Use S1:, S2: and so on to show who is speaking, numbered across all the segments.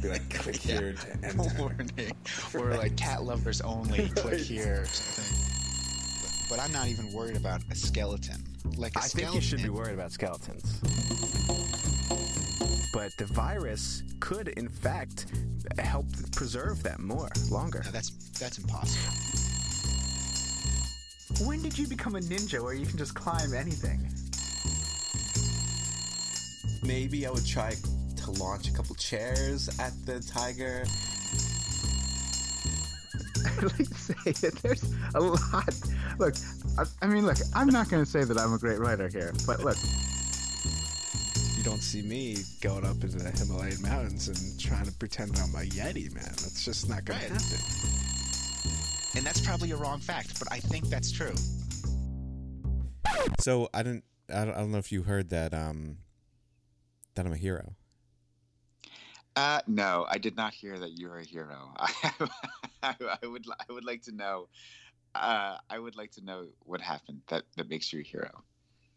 S1: Be like, click here to enter.
S2: warning, or like cat lovers only. Click here. Or something. But I'm not even worried about a skeleton. Like a
S3: I
S2: skeleton.
S3: think you should be worried about skeletons. But the virus could, in fact, help preserve them more, longer.
S2: No, that's that's impossible.
S4: When did you become a ninja where you can just climb anything?
S1: Maybe I would try to launch a couple chairs at the tiger.
S4: I'd like to say that there's a lot. Look, I, I mean, look, I'm not going to say that I'm a great writer here, but look,
S2: You don't see me going up into the Himalayan mountains and trying to pretend I'm a Yeti, man. That's just not gonna happen. And that's probably a wrong fact, but I think that's true.
S5: So I didn't. I don't, I don't know if you heard that. Um, that I'm a hero.
S6: Uh, no, I did not hear that you're a hero. I, I would, I would like to know. Uh, I would like to know what happened that that makes you a hero.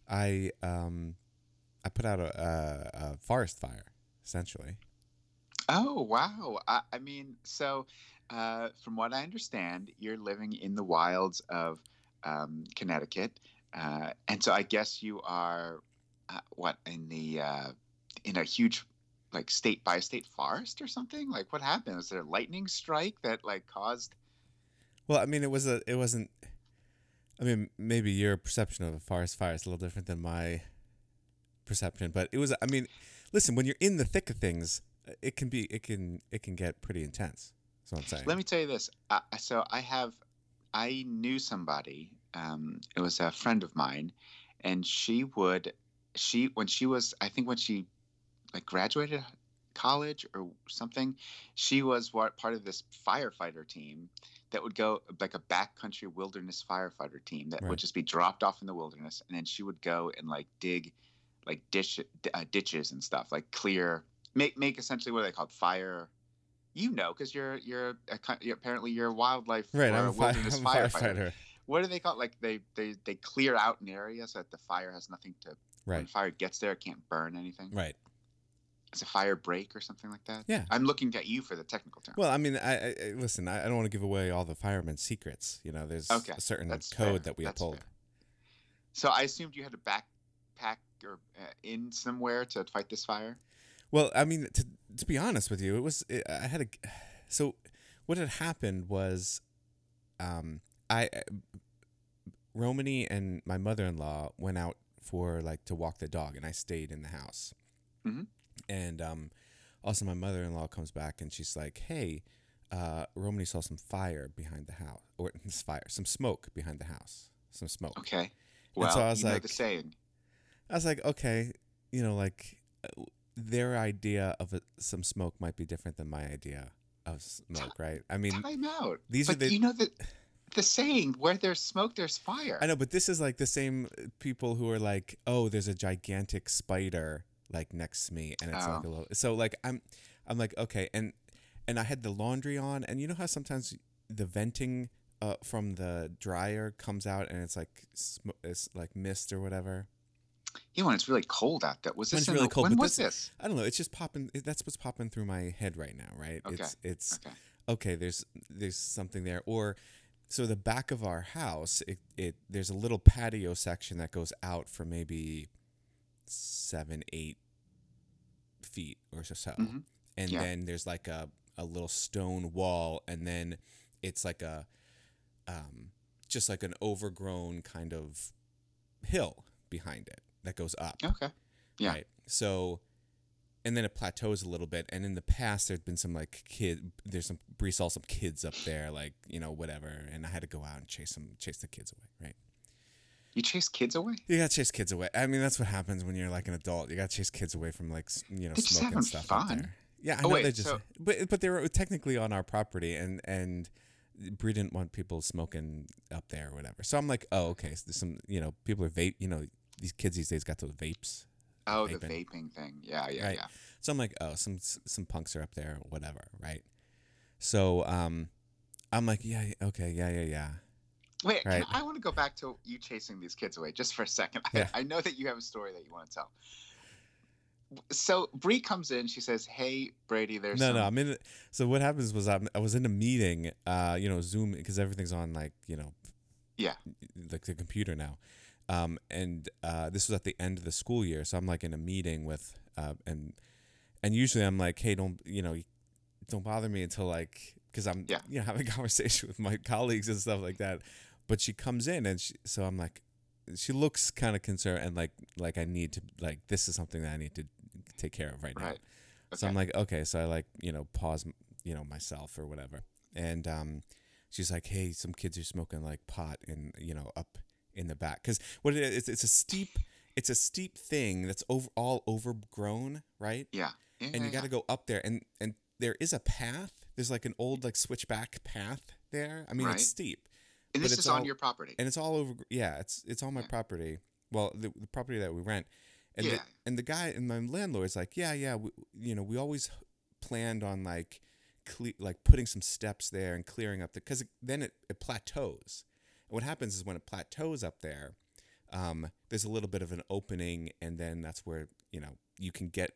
S5: I um, I put out a, a, a forest fire, essentially.
S6: Oh wow! I, I mean, so uh, from what I understand, you're living in the wilds of um, Connecticut, uh, and so I guess you are uh, what in the uh, in a huge like state by state forest or something. Like, what happened? Was there a lightning strike that like caused?
S5: Well, I mean, it was a. It wasn't. I mean, maybe your perception of a forest fire is a little different than my perception, but it was. I mean, listen, when you're in the thick of things, it can be. It can. It can get pretty intense. That's what I'm saying.
S6: Let me tell you this. Uh, so I have, I knew somebody. Um, it was a friend of mine, and she would, she when she was, I think when she, like graduated college or something, she was what part of this firefighter team that would go like a backcountry wilderness firefighter team that
S5: Right.
S6: would just be dropped off in the wilderness, and then she would go and like dig, like dish uh, ditches and stuff, like clear, make make essentially what are they called fire you know because you're you're, a, you're apparently you're a wildlife
S5: right,
S6: or
S5: I'm
S6: a
S5: fi-
S6: wilderness
S5: I'm
S6: firefighter.
S5: firefighter.
S6: What do they call it? Like they, they they clear out an area so that the fire has nothing to. When
S5: Right,
S6: fire gets there, it can't burn anything.
S5: right.
S6: It's a fire break or something like that.
S5: Yeah.
S6: I'm looking at you for the technical term.
S5: Well, I mean, I, I listen. I, don't want to give away all the firemen's secrets. You know, there's
S6: Okay,
S5: a certain
S6: that's
S5: code
S6: fair,
S5: that we
S6: that's
S5: uphold.
S6: fair. so I assumed you had a backpack or uh, in somewhere to fight this fire.
S5: Well, I mean, to, to be honest with you, it was it, I had a so what had happened was, um, I Romany and my mother in law went out for like to walk the dog, and I stayed in the house.
S6: Mhm.
S5: And um, also my mother in law comes back and she's like, "Hey, uh, Romany saw some fire behind the house, or this fire, some smoke behind the house, some smoke."
S6: Okay.
S5: And
S6: Well,
S5: so I was
S6: you know
S5: like-
S6: the saying.
S5: I was like, okay, you know, like uh, their idea of a, some smoke might be different than my idea of smoke, right? I mean,
S6: Time out.
S5: these are
S6: but
S5: the-
S6: you know the the saying where there's smoke, there's fire.
S5: I know, but this is like the same people who are like, oh, there's a gigantic spider like next to me, and it's like a
S6: Oh.
S5: little. So like I'm, I'm like okay, and and I had the laundry on, and you know how sometimes the venting uh, from the dryer comes out, and it's like sm- it's like mist or whatever.
S6: Yeah, when it's really cold out there. Was
S5: When
S6: this
S5: it's really
S6: the-
S5: cold,
S6: When was
S5: this-
S6: this?
S5: I don't know. It's just popping. That's what's popping through my head right now, right?
S6: Okay.
S5: It's it's
S6: Okay.
S5: okay. There's there's something there, or so the back of our house, it, it there's a little patio section that goes out for maybe seven, eight feet or so,
S6: Mhm.
S5: and
S6: Yeah.
S5: then there's like a a little stone wall, and then it's like a um just like an overgrown kind of hill behind it that goes up.
S6: Okay. Yeah.
S5: Right. So, and then it plateaus a little bit. And in the past, there'd been some like kid. There's some Bree saw some kids up there, like you know whatever. And I had to go out and chase them, chase the kids away. Right.
S6: You chase kids away?
S5: You gotta chase kids away. I mean, that's what happens when you're like an adult. You gotta chase kids away from like you know
S6: They're
S5: smoking stuff
S6: fun.
S5: there. Yeah, I
S6: Oh,
S5: know
S6: wait,
S5: they just.
S6: so-
S5: but but they were technically on our property, and and Bree didn't want people smoking up there or whatever. So I'm like, oh okay. So some you know people are vape. You know these kids these days got those vapes.
S6: Oh, the
S5: Vaping.
S6: vaping thing. Yeah, yeah,
S5: Right.
S6: yeah.
S5: So I'm like, oh, some some punks are up there, whatever, right? So um, I'm like, yeah, okay, yeah, yeah, yeah.
S6: Wait,
S5: Right.
S6: I, I want to go back to you chasing these kids away just for a second.
S5: Yeah.
S6: I, I know that you have a story that you want to tell. so Bree comes in. She says, "Hey, Brady, there's
S5: no,
S6: some...
S5: no. I'm in. So what happens was I'm, I was in a meeting, uh, you know, Zoom because everything's on like you know,
S6: Yeah.
S5: like the computer now, um, and uh, this was at the end of the school year, so I'm like in a meeting with, uh, and and usually I'm like, hey, don't you know, don't bother me until like because I'm
S6: Yeah.
S5: you know having a conversation with my colleagues and stuff like that, but she comes in and she, so I'm like, she looks kind of concerned and like like I need to like this is something that I need to take care of right now.
S6: Right.
S5: So I'm like, okay. So I like, you know, pause, you know, myself or whatever. And um, she's like, hey, some kids are smoking like pot and you know, up in the back. Because what it is, it's a steep, it's a steep thing that's over all overgrown, right?
S6: Yeah. yeah
S5: And you
S6: yeah,
S5: got to
S6: yeah.
S5: go up there, and and there is a path. There's like an old like switchback path there. I mean,
S6: Right.
S5: it's steep,
S6: And this is on your property.
S5: and it's all over. Yeah, it's it's on my
S6: Yeah.
S5: property. Well, the, the property that we rent, and the, and the guy and my landlord's like, yeah, yeah, we, you know, we always planned on like, cle- like putting some steps there and clearing up the because then it, it plateaus. And what happens is when it plateaus up there, um, there's a little bit of an opening, and then that's where you know you can get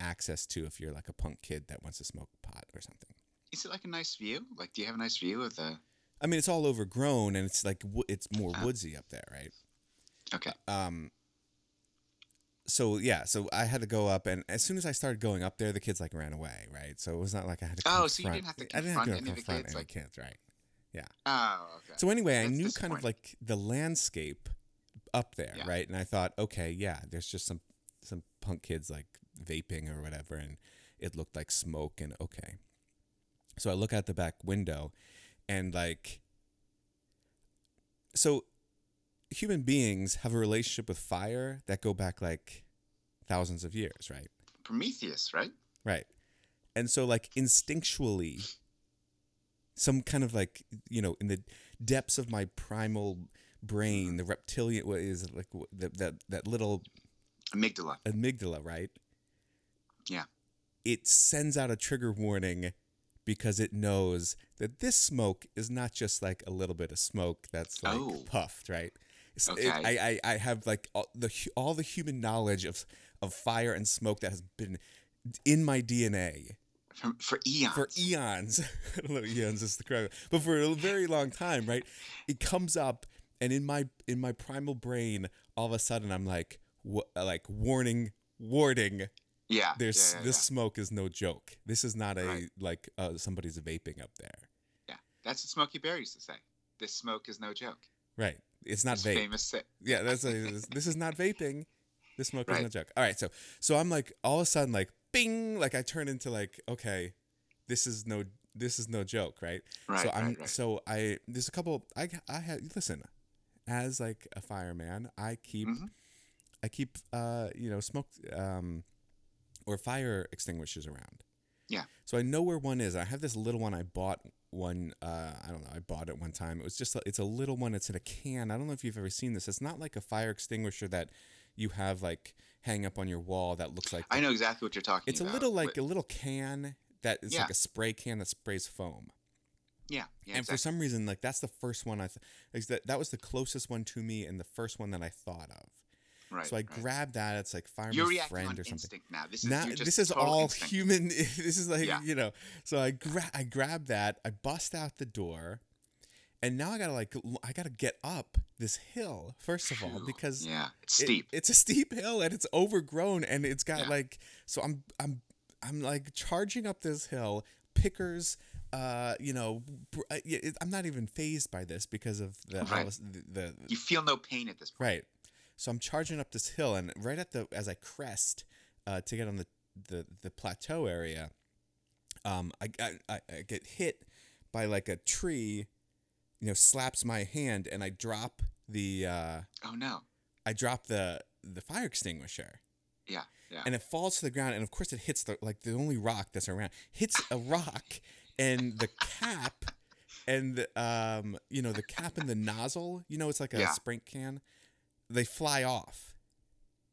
S5: access to if you're like a punk kid that wants to smoke pot or something.
S6: Is it like a nice view? Like, do you have a nice view of the?
S5: I mean, it's all overgrown and it's like it's more
S6: Ah.
S5: woodsy up there, right?
S6: Okay.
S5: um so yeah so i had to go up and as soon as i started going up there the kids like ran away right so it was not like i had to
S6: Oh,
S5: confront,
S6: so you didn't have to
S5: i didn't have to
S6: confront any
S5: confront
S6: kids,
S5: any
S6: like-
S5: kids right Yeah.
S6: Oh, okay.
S5: so anyway i knew kind of like the landscape up there
S6: Yeah.
S5: right and i thought okay yeah there's just some some punk kids like vaping or whatever and it looked like smoke and okay so i look out the back window and like so human beings have a relationship with fire that go back like thousands of years right
S6: Prometheus, right?
S5: Right. And so like instinctually some kind of like you know in the depths of my primal brain the reptilian what is it like that that little
S6: Amygdala.
S5: amygdala right
S6: Yeah.
S5: it sends out a trigger warning because it knows that this smoke is not just like a little bit of smoke that's like
S6: Oh.
S5: puffed right It's- it-
S6: Okay.
S5: I, I I have like all the all the human knowledge of of fire and smoke that has been in my DNA
S6: For, for eons.
S5: for eons. I don't know eons is the correct, but for a very long time, right? It comes up, and in my in my primal brain, all of a sudden, I'm like, like warning, warning.
S6: Yeah.
S5: There's
S6: yeah, yeah,
S5: this
S6: yeah.
S5: smoke is no joke. This is not a
S6: Right.
S5: like uh, somebody's vaping up there,
S6: Yeah. That's what Smokey Bear used to say. This smoke is no joke.
S5: right? It's not vape.
S6: famous say.
S5: Yeah, that's a, this, is not vaping. This smoke is no joke. All right, so so I'm like all of a sudden like bing, like I turn into like okay, this is no this is no joke, right?
S6: Right,
S5: so I'm
S6: right, right.
S5: so I there's a couple I I had listen as like a fireman I keep
S6: Mhm.
S5: I keep uh you know smoke um or fire extinguishers around.
S6: Yeah.
S5: So I know where one is. I have this little one I bought one uh I don't know, I bought it one time. It was just it's a little one, it's in a can. I don't know if you've ever seen this. It's not like a fire extinguisher that you have like hang up on your wall that looks like
S6: I know exactly what you're talking
S5: it's a little like
S6: but-
S5: a little can that is
S6: Yeah.
S5: like a spray can that sprays foam.
S6: yeah, yeah.
S5: and for some reason, like that's the first one I th- that that was the closest one to me and the first one that I thought of.
S6: Right,
S5: so I
S6: right.
S5: grabbed that. It's like
S6: You're
S5: fireman's friend
S6: on
S5: or something.
S6: now. This is
S5: Now this is all
S6: instinct.
S5: human. this is like
S6: Yeah.
S5: you know. So I gra- I grab that. I bust out the door, and now I gotta like I gotta get up this hill first of all because
S6: yeah, it's
S5: it-
S6: steep.
S5: it's a steep hill and it's overgrown and it's got
S6: Yeah.
S5: like so I'm I'm I'm like charging up this hill. Pickers, uh, you know, it- I'm not even fazed by this because of the
S6: Right.
S5: the, the
S6: you feel no pain at this point.
S5: right. So I'm charging up this hill and right at the as I crest uh, to get on the the the plateau area, um, I, I I get hit by like a tree, you know, slaps my hand and I drop the uh,
S6: Oh no.
S5: I drop the the fire extinguisher
S6: Yeah, yeah.
S5: and it falls to the ground and of course it hits the like the only rock that's around hits a rock and the cap and um you know the cap and the nozzle you know it's like a
S6: Yeah.
S5: sprint can they fly off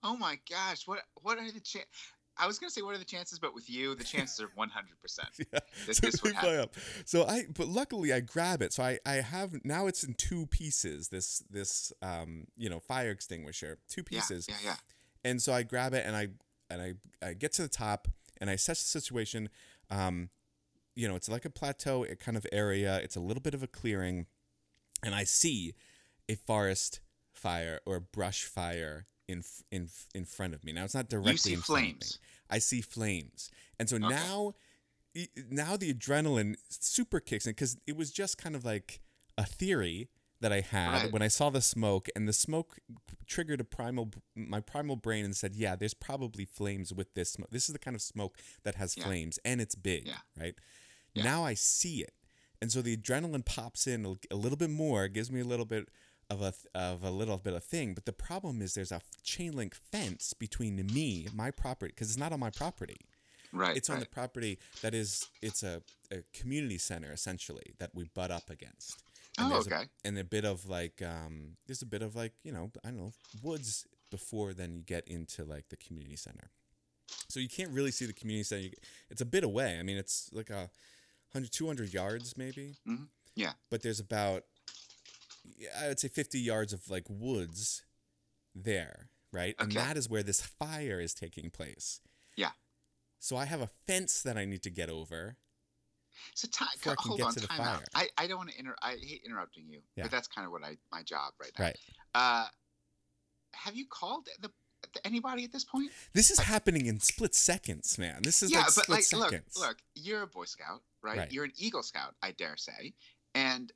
S6: oh my gosh, what what are the chances? I was gonna say what are the chances, but with you, the chances are one hundred percent.
S5: yeah
S6: This-
S5: so
S6: this would
S5: fly up so i but luckily i grab it so i i have now it's in two pieces this this um you know fire extinguisher two pieces
S6: yeah, yeah.
S5: and so I grab it and I and I I get to the top and I assess the situation. Um, you know, it's like a plateau uh, kind of area. It's a little bit of a clearing, and I see a forest fire or brush fire in in in front of me. Now it's not directly You
S6: see
S5: in front of me.
S6: flames.
S5: I see flames, and so
S6: Okay.
S5: now now the adrenaline super kicks in because it was just kind of like a theory that I had
S6: Right.
S5: when I saw the smoke, and the smoke triggered a primal my primal brain and said, "Yeah, there's probably flames with this smoke. This is the kind of smoke that has
S6: Yeah.
S5: flames, and it's big,
S6: Yeah.
S5: right?"
S6: Yeah.
S5: Now I see it, and so the adrenaline pops in a, a little bit more, gives me a little bit of a of a little bit of thing. But the problem is there's a chain link fence between me, my property, because it's not on my property.
S6: Right.
S5: It's on the property that is it's a, a community center essentially that we butt up against.
S6: Oh, okay.
S5: A, and a bit of like um there's a bit of like, you know, I don't know, woods before then you get into like the community center. So you can't really see the community center. It's a bit away. I mean, it's like a 100 200 yards maybe.
S6: Mhm. Yeah.
S5: But there's about I would say 50 yards of like woods there, right? And that is where this fire is taking place.
S6: Yeah.
S5: So I have a fence that I need to get over.
S6: So ti-
S5: before I can
S6: hold on,
S5: to the
S6: time out. I, I don't want to inter. I hate interrupting you,
S5: Yeah.
S6: but that's kind of what I my job right now.
S5: Right.
S6: Uh, have you called the, the anybody at this point?
S5: This is happening in split seconds, man. This is
S6: yeah,
S5: like
S6: but
S5: split
S6: like,
S5: seconds.
S6: look, look, you're a Boy Scout, right?
S5: Right.
S6: You're an Eagle Scout, I dare say. And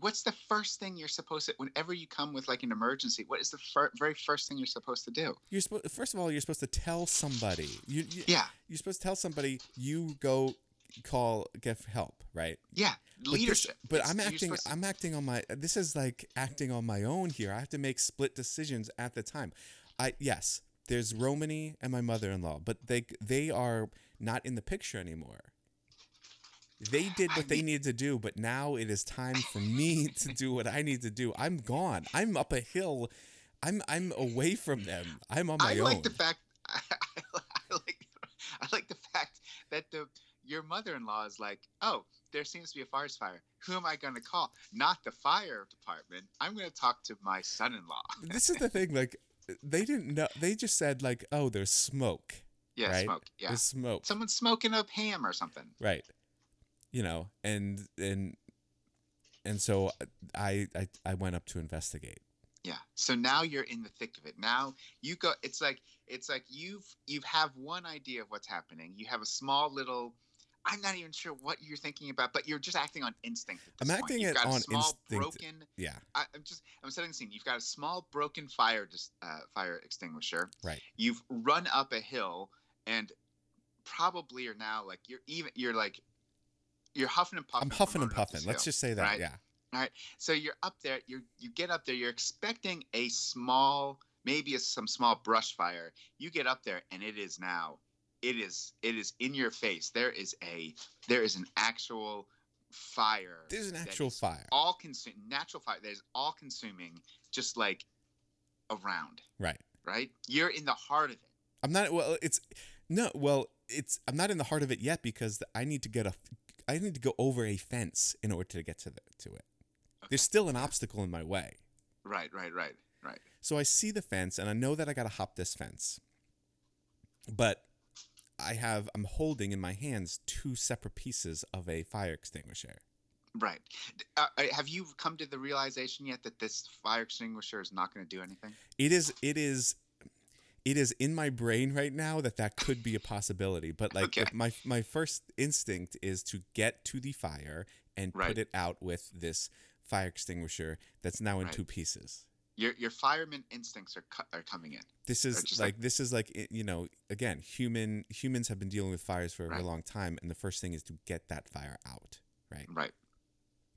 S6: what's the first thing you're supposed to? Whenever you come with like an emergency, what is the fir- very first thing you're supposed to do?
S5: You're supposed first of all, you're supposed to tell somebody. You, you
S6: Yeah,
S5: you're supposed to tell somebody you go call get help, right?
S6: yeah,
S5: But this-
S6: leadership.
S5: But, I'm acting.
S6: to-
S5: I'm acting on my. This is like acting on my own here. I have to make split decisions at the time. I yes, there's Romany and my mother-in-law, but they they are not in the picture anymore. They did what they needed to do, but now it is time for me to do what I need to do. I'm gone. I'm up a hill. I'm I'm away from them. I'm on my
S6: I
S5: own.
S6: like the fact. I, like. I like the fact that the your mother-in-law is like, oh, there seems to be a forest fire. Who am I going to call? Not the fire department. I'm going to talk to my son-in-law.
S5: this is the thing. Like they didn't know. They just said like, oh, there's smoke.
S6: Yeah,
S5: right?
S6: smoke. Yeah,
S5: There's smoke.
S6: someone's smoking a ham or something.
S5: right you know and and and so I, I i went up to investigate
S6: Yeah. So now you're in the thick of it. Now you go. It's like it's like you've you have one idea of what's happening. You have a small little. I'm not even sure what you're thinking about, but you're just acting on instinct.
S5: I'm acting it
S6: got a
S5: on
S6: small
S5: instinct.
S6: broken.
S5: yeah
S6: I, I'm just I'm setting the scene. You've got a small broken fire uh, fire extinguisher.
S5: Right.
S6: You've run up a hill and probably are now like you're even you're like you're huffing and puffing.
S5: i'm huffing and puffing let's
S6: hill,
S5: just say that
S6: right?
S5: yeah All right.
S6: So you're up there. You you get up there. You're expecting a small, maybe a, some small brush fire. You get up there, and it is now. It is it is in your face. There is a there is an actual fire.
S5: there's an actual fire
S6: All consume natural fire that is all consuming, just like around.
S5: right
S6: Right. You're in the heart of it.
S5: i'm not well it's no well it's i'm not in the heart of it yet because i need to get a i need to go over a fence in order to get to the to it there's still an obstacle in my way
S6: Right. Right. Right. Right.
S5: So I see the fence and I know that I got to hop this fence. But I have I'm holding in my hands two separate pieces of a fire extinguisher.
S6: Right. Uh, uh, have you come to the realization yet that this fire extinguisher is not going to do anything?
S5: It is it is it is in my brain right now that that could be a possibility, but like
S6: Okay.
S5: my my first instinct is to get to the fire and
S6: Right.
S5: put it out with this fire extinguisher that's now in
S6: Right.
S5: two pieces.
S6: Your your fireman instincts are cu- are coming in.
S5: This is like,
S6: like-
S5: this is like you know again human humans have been dealing with fires for a long time and the first thing is to get that fire out right
S6: Right.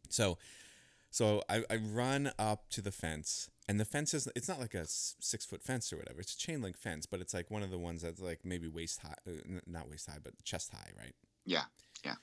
S5: so so I, I run up to the fence and the fence is it's not like a six foot fence or whatever it's a chain link fence but it's like one of the ones that's like maybe waist high uh, not waist high but chest high right
S6: Yeah. Yeah.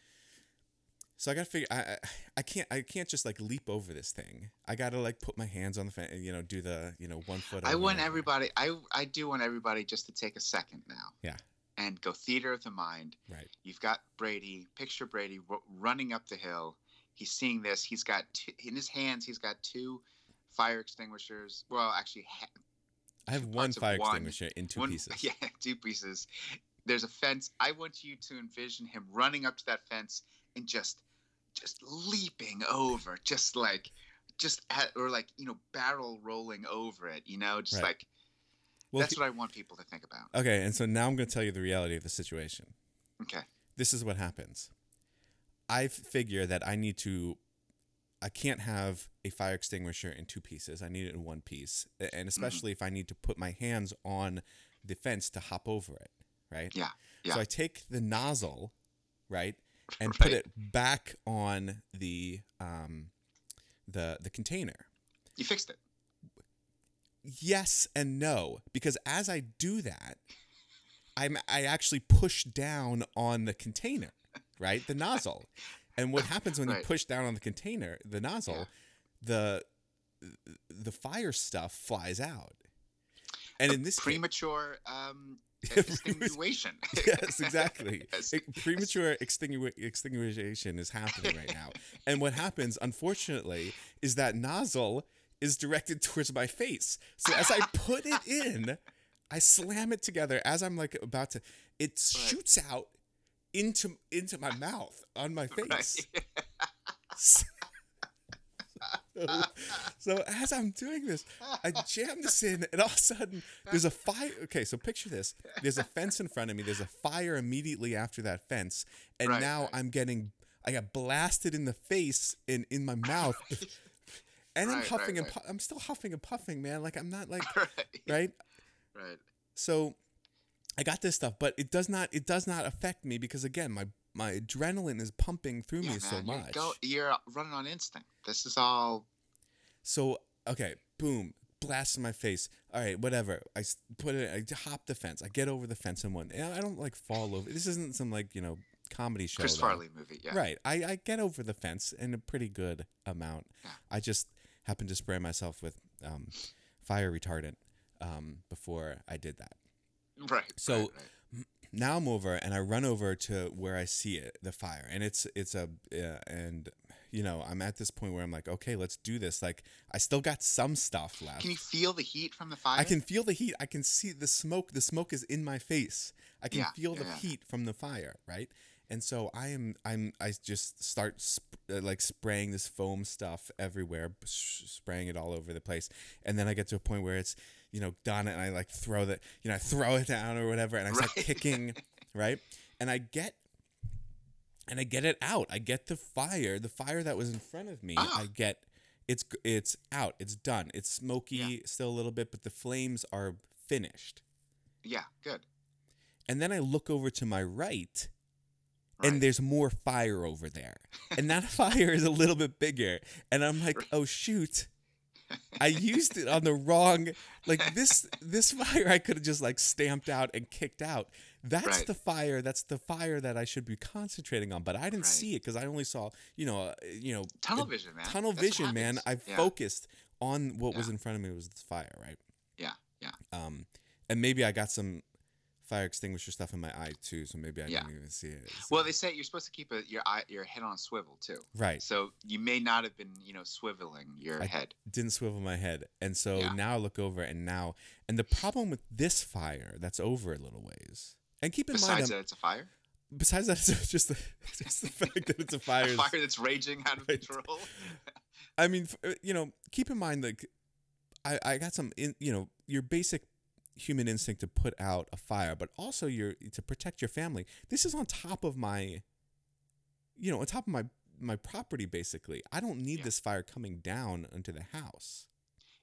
S5: So I gotta figure. I, I I can't I can't just like leap over this thing. I gotta like put my hands on the fence. You know, do the you know one foot.
S6: I want everybody. I I do want everybody just to take a second now.
S5: Yeah.
S6: And go theater of the mind.
S5: Right.
S6: You've got Brady. Picture Brady running up the hill. He's seeing this. He's got two, in his hands. He's got two fire extinguishers. Well, actually, ha-
S5: I have one fire
S6: one-
S5: extinguisher in two
S6: one-
S5: pieces.
S6: Yeah, two pieces. There's a fence. I want you to envision him running up to that fence and just, just leaping over, just like, just at, or like you know, barrel rolling over it. You know, just
S5: Right.
S6: like
S5: Well,
S6: that's
S5: he-
S6: what I want people to think about.
S5: okay, and so now I'm going to tell you the reality of the situation.
S6: Okay.
S5: This is what happens. I figure that I need to. I can't have a fire extinguisher in two pieces. I need it in one piece, a-
S6: Mm-hmm.
S5: and especially if I need to put my hands on the fence to hop over it, right?
S6: Yeah. Yeah.
S5: So I take the nozzle, right, and put it back on the um, the the container.
S6: you fixed it.
S5: Yes and no, because as I do that, I'm I actually push down on the container, right, the nozzle, and what happens when you push down on the container, the nozzle, the the fire stuff flies out, and in this case,
S6: Premature um, extinguation.
S5: yes, exactly.
S6: Yes.
S5: Premature extingu- extinguishation is happening right now. and what happens, unfortunately, is that nozzle is directed towards my face. So as I put it in, I slam it together as I'm like about to. It shoots out into into my mouth on my face. So, so as I'm doing this, I jam this in, and all of a sudden there's a fire. Okay, so picture this: there's a fence in front of me. There's a fire immediately after that fence, and
S6: Right,
S5: now
S6: right.
S5: I'm getting, I got blasted in the face and in my mouth, and I'm huffing
S6: right,
S5: and
S6: right.
S5: pu- I'm still huffing and puffing, man. Like I'm not like
S6: right.
S5: right.
S6: Right.
S5: So I got this stuff, but it does not it does not affect me because again, my my adrenaline is pumping through
S6: Yeah,
S5: me so
S6: man, you're
S5: much.
S6: Go, you're running on instinct. This is all.
S5: So okay, boom, blast in my face. All right, whatever. I put it. I hop the fence. I get over the fence and one. I don't like fall over. This isn't some like you know comedy show.
S6: Chris
S5: though.
S6: Farley movie. Yeah.
S5: Right. I, I get over the fence in a pretty good amount.
S6: Yeah.
S5: I just happened to spray myself with um, fire retardant um, before I did that.
S6: Right.
S5: So-
S6: right, right.
S5: now I'm over and I run over to where I see it, the fire, and it's it's a uh, and you know I'm at this point where I'm like, okay, let's do this. Like I still got some stuff left.
S6: Can you feel the heat from the fire?
S5: I can feel the heat. I can see the smoke. The smoke is in my face. I can
S6: Yeah,
S5: feel
S6: yeah,
S5: the
S6: yeah.
S5: heat from the fire, right? And so I am. I'm. I just start sp- uh, like spraying this foam stuff everywhere, spraying it all over the place, and then I get to a point where it's you know done, and I like throw the you know I throw it down or whatever, and I start
S6: Right.
S5: kicking, right? And I get. And I get it out. I get the fire, the fire that was in front of me.
S6: Ah.
S5: I get it's it's out. It's done. It's smoky
S6: Yeah.
S5: still a little bit, but the flames are finished.
S6: Yeah. Good.
S5: And then I look over to my right,
S6: Right.
S5: and there's more fire over there. And that fire is a little bit bigger. And I'm like, oh shoot. I used it on the wrong like this this fire I could have just like stamped out and kicked out. That's
S6: Right.
S5: the fire. That's the fire that I should be concentrating on, but I didn't
S6: Right.
S5: see it because I only saw, you know, uh, you know,
S6: Tunnel vision, man.
S5: Tunnel
S6: That's
S5: vision, man. I.
S6: Yeah.
S5: focused on what was in front of me was this fire, right?
S6: Yeah. Yeah.
S5: Um, and maybe I got some fire extinguisher stuff in my eye too, so maybe I
S6: Yeah.
S5: didn't even see it.
S6: Well, they say you're supposed to keep a, your eye, your head on a swivel too.
S5: right,
S6: So you may not have been, you know, swiveling your
S5: I-
S6: head.
S5: didn't swivel my head, and so
S6: Yeah.
S5: now I look over, and now, and the problem with this fire that's over a little ways, and keep in mind,
S6: Besides that, it's a fire.
S5: besides that, it's just the just the fact that it's a fire.
S6: a fire that's raging out of
S5: Right.
S6: control.
S5: I mean, uh, you know, keep in mind like I I got some in you know your basic human instinct to put out a fire, but also your to protect your family. This is on top of my, you know, on top of my my property. Basically, I don't need
S6: Yeah.
S5: this fire coming down into the house.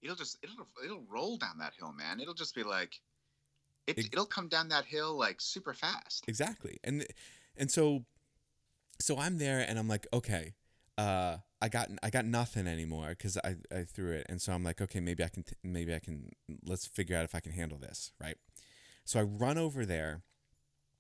S6: it'll just it'll it'll roll down that hill, man. It'll just be like it,
S5: Ex-
S6: it'll come down that hill like super fast.
S5: Exactly, and and so so I'm there, and I'm like, okay. Uh, I got I got nothing anymore because I, I threw it, and so I'm like, okay, maybe I can t- maybe I can let's figure out if I can handle this, right? So I run over there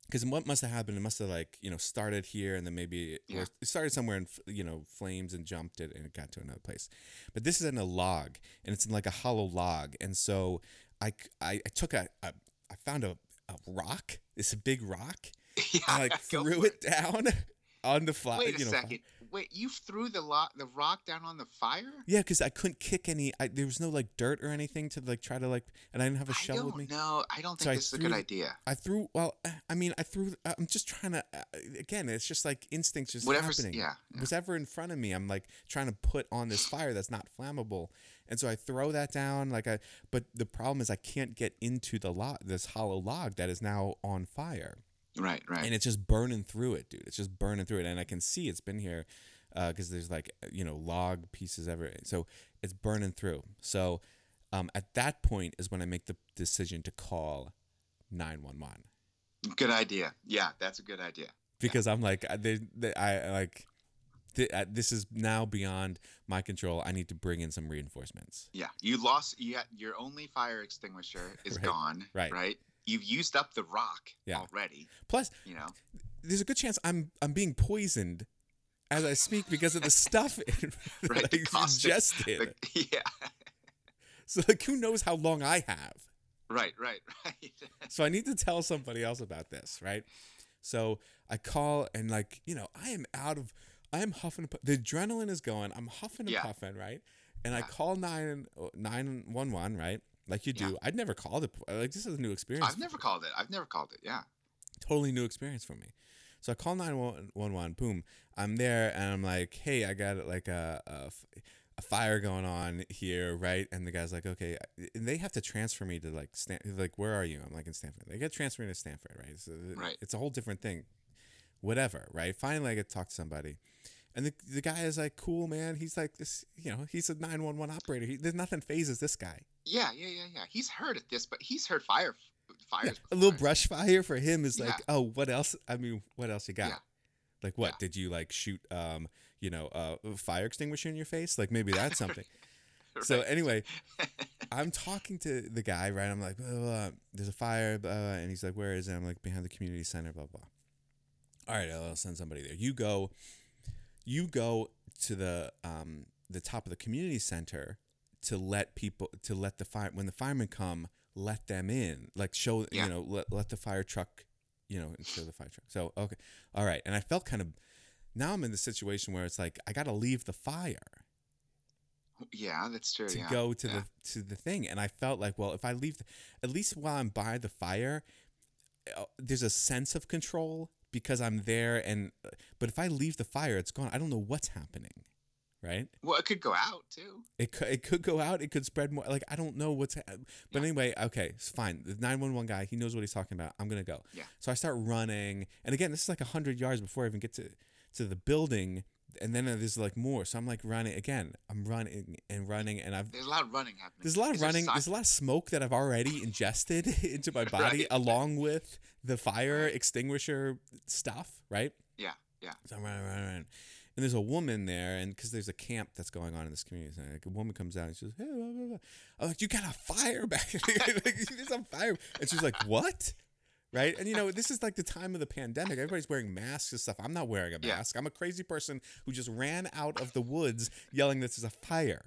S5: because what must have happened? It must have like you know started here and then maybe
S6: Yeah.
S5: it started somewhere in you know flames and jumped it and it got to another place. But this is in a log and it's in like a hollow log, and so I I took a, a I found a, a rock, this big rock,
S6: yeah,
S5: and I like threw
S6: for
S5: it down on the fly.
S6: Wait a
S5: you know,
S6: second. Wait, you threw the lo- the rock down on the fire?
S5: Yeah, because I couldn't kick any. I, there was no like dirt or anything to like try to like, and I didn't have a shovel with me.
S6: No, I don't think
S5: So
S6: this is a good idea.
S5: I threw. Well, uh, I mean, I threw. I'm just trying to. Uh, again, it's just like instincts just
S6: Whatever's-
S5: happening.
S6: yeah, yeah.
S5: Whatever in front of me, I'm like trying to put on this fire that's not flammable, and so I throw that down. Like I, but the problem is I can't get into the log, this hollow log that is now on fire.
S6: Right, right.
S5: and it's just burning through it, dude. It's just burning through it, and I can see it's been here because there's like you know log pieces everywhere. So it's burning through. So um, at that point is when I make the decision to call nine one one
S6: good idea. Yeah, that's a good idea.
S5: because I'm like I- they, they, I like. th- uh, This is now beyond my control. I need to bring in some reinforcements.
S6: Yeah, you lost. You had, your only fire extinguisher is
S5: Right,
S6: gone.
S5: right.
S6: Right. You've used up the rock
S5: Yeah.
S6: already.
S5: Plus,
S6: You know.
S5: there's a good chance I'm I'm being poisoned as I speak because of the stuff in,
S6: Right,
S5: that I ingested.
S6: the- yeah.
S5: So like, who knows how long I have?
S6: Right. Right. Right.
S5: So I need to tell somebody else about this, right? So I call and like, you know, I am out of, I am huffing. The adrenaline is going. I'm huffing and
S6: Yeah.
S5: puffing, right? And I
S6: Yeah.
S5: call nine oh, nine one one, right? Like you do.
S6: Yeah.
S5: I'd never called it. Like this is a new experience.
S6: I've never called it. I've never called it. Yeah.
S5: totally new experience for me. So I call 911, boom. I'm there and I'm like, hey, I got like a, a, a fire going on here, right? And the guy's like, okay. And they have to transfer me to like, Stan- like, where are you? I'm like in Stamford. They get transferred to Stamford, right? So
S6: Right.
S5: it's a whole different thing. Whatever, right? Finally, I get to talk to somebody. And the, the guy is like, cool, man. He's like this, you know, he's a 911 operator. He, there's nothing fazes this guy.
S6: Yeah. Yeah. Yeah. Yeah. He's heard at this, but he's heard fire fires.
S5: a little brush fire for him is like,
S6: Yeah.
S5: oh, what else? I mean, what else you got?
S6: Yeah.
S5: Like what?
S6: Yeah.
S5: Did you like shoot um, you know, uh, a fire extinguisher in your face? Like maybe that's something. So anyway, I'm talking to the guy, right? I'm like, blah, blah, blah. there's a fire, blah, and he's like, where is it? I'm like, behind the community center, blah blah. All right, I'll send somebody there. You go, you go to the um the top of the community center to let people to let the fire when the firemen come, let them in, like show
S6: Yeah.
S5: you know let let the fire truck, you know, and show the fire truck. So okay, all right, and I felt kind of. Now I'm in the situation where it's like I got to leave the fire
S6: yeah, that's true.
S5: to
S6: yeah.
S5: go to
S6: yeah.
S5: the to the thing and i felt like well if i leave the, at least while i'm by the fire uh, there's a sense of control because i'm there and uh, but if i leave the fire it's gone i don't know what's happening right
S6: Well, it could go out too.
S5: it could, it could go out it could spread more like i don't know what's ha- but
S6: Yeah.
S5: anyway okay it's fine the 911 guy he knows what he's talking about i'm gonna go
S6: Yeah.
S5: so i start running and again this is like 100 yards before i even get to to the building and then there's like more so i'm like running again i'm running and running and i've
S6: There's a lot of running happening.
S5: there's a lot of
S6: Is
S5: running. There's a lot of smoke that I've already ingested into my body,
S6: Right.
S5: along with the fire extinguisher stuff. Right.
S6: Yeah, yeah.
S5: So I'm running, running, running. And there's a woman there, and because there's a camp that's going on in this community, center, like a woman comes out and she goes, "Hey, blah, blah, blah." I'm like, you got a fire back there? like, there's a fire, and she's like, what? Right, and you know this is like the time of the pandemic. Everybody's wearing masks and stuff. I'm not wearing a
S6: Yeah.
S5: mask. I'm a crazy person who just ran out of the woods yelling, "This is a fire."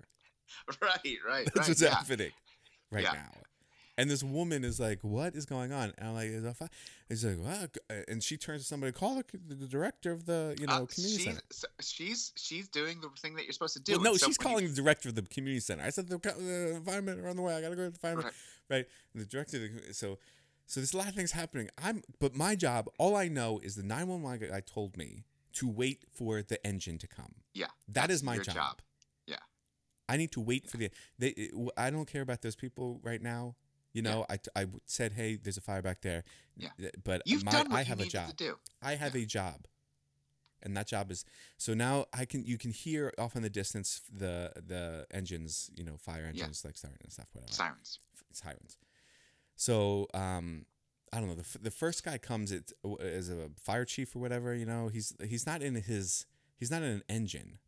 S6: Right, right,
S5: That's
S6: right.
S5: what's
S6: yeah.
S5: happening right
S6: Yeah.
S5: now. And this woman is like, "What is going on?" And I'm like, "Is a fi-" He's like, "Well," and she turns to somebody, call the, the director of the you know
S6: Uh,
S5: community
S6: she's,
S5: center.
S6: she's she's doing the thing that you're supposed to do.
S5: Well, no,
S6: so
S5: she's
S6: when you-
S5: calling the director of the community center. I said the, the firemen are on the way. I gotta go to the firemen.
S6: Right.
S5: Right. The director. of the- So, so there's a lot of things happening. I'm, but my job, all I know is the 911 guy told me to wait for the engine to come.
S6: Yeah,
S5: That is my
S6: your
S5: job.
S6: Yeah,
S5: I need to wait for the. They. I don't care about those people right now. You know, I, I said, hey, there's a fire back there.
S6: Yeah.
S5: But
S6: you've
S5: my,
S6: done what
S5: I
S6: you
S5: have a job.
S6: to do.
S5: I have a job, and that job is so now I can you can hear off in the distance the the engines, you know, fire engines like starting and stuff, whatever
S6: Sirens.
S5: sirens. So um, I don't know. The, f- the first guy comes it as a fire chief or whatever. You know, he's he's not in his he's not in an engine.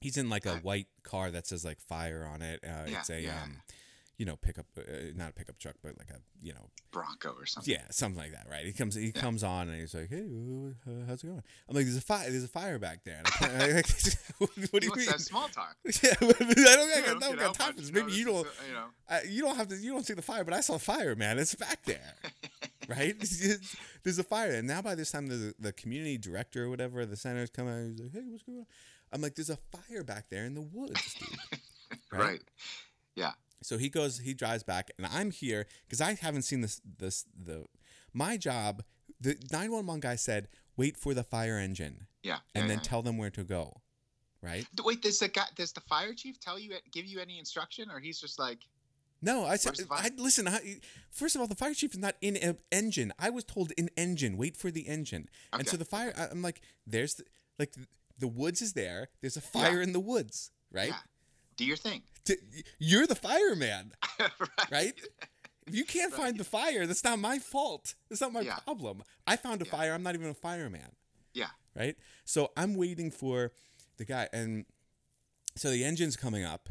S5: He's in like a white car that says like fire on it. Uh,
S6: Yeah,
S5: it's a
S6: yeah.
S5: um, you know, pickup, uh, not a pickup truck, but like a you know,
S6: Bronco or something.
S5: yeah, something like that, right? He comes, he comes on, and he's like, "Hey, uh, how's it going?" I'm like, "There's a fire, there's a fire back there." And I like, what, what do you mean
S6: small talk
S5: yeah i don't, I don't, don't got time for this. Maybe you don't,
S6: you know.
S5: uh, you don't have to, you don't see the fire, but I saw fire, man. It's back there. right? there's a fire, and now by this time the the community director or whatever, the center's coming out. He's like, "Hey, what's going on?" I'm like, "There's a fire back there in the woods, dude."
S6: right. Yeah.
S5: So he goes, he drives back, and I'm here because I haven't seen this. This the my job. The 911 guy said, "Wait for the fire engine,
S6: Yeah.
S5: and
S6: yeah,
S5: then
S6: yeah.
S5: tell them where to go." Right?
S6: Wait, does the guy, does the fire chief tell you, give you any instruction, or he's just like,
S5: No, I said,
S6: Where's the fire?
S5: I, listen. I, first of all, the fire chief is not in an engine. I was told in engine. Wait for the engine. And so the fire. I'm like, there's the, like the woods is there. There's a fire in the woods, right?
S6: Do your thing,
S5: T- You're the fireman,
S6: right?
S5: right? If you can't find the fire, that's not my fault. That's not my
S6: Yeah.
S5: problem. I found a
S6: Yeah.
S5: fire. I'm not even a fireman,
S6: Yeah.
S5: right? So I'm waiting for the guy, and so the engine's coming up,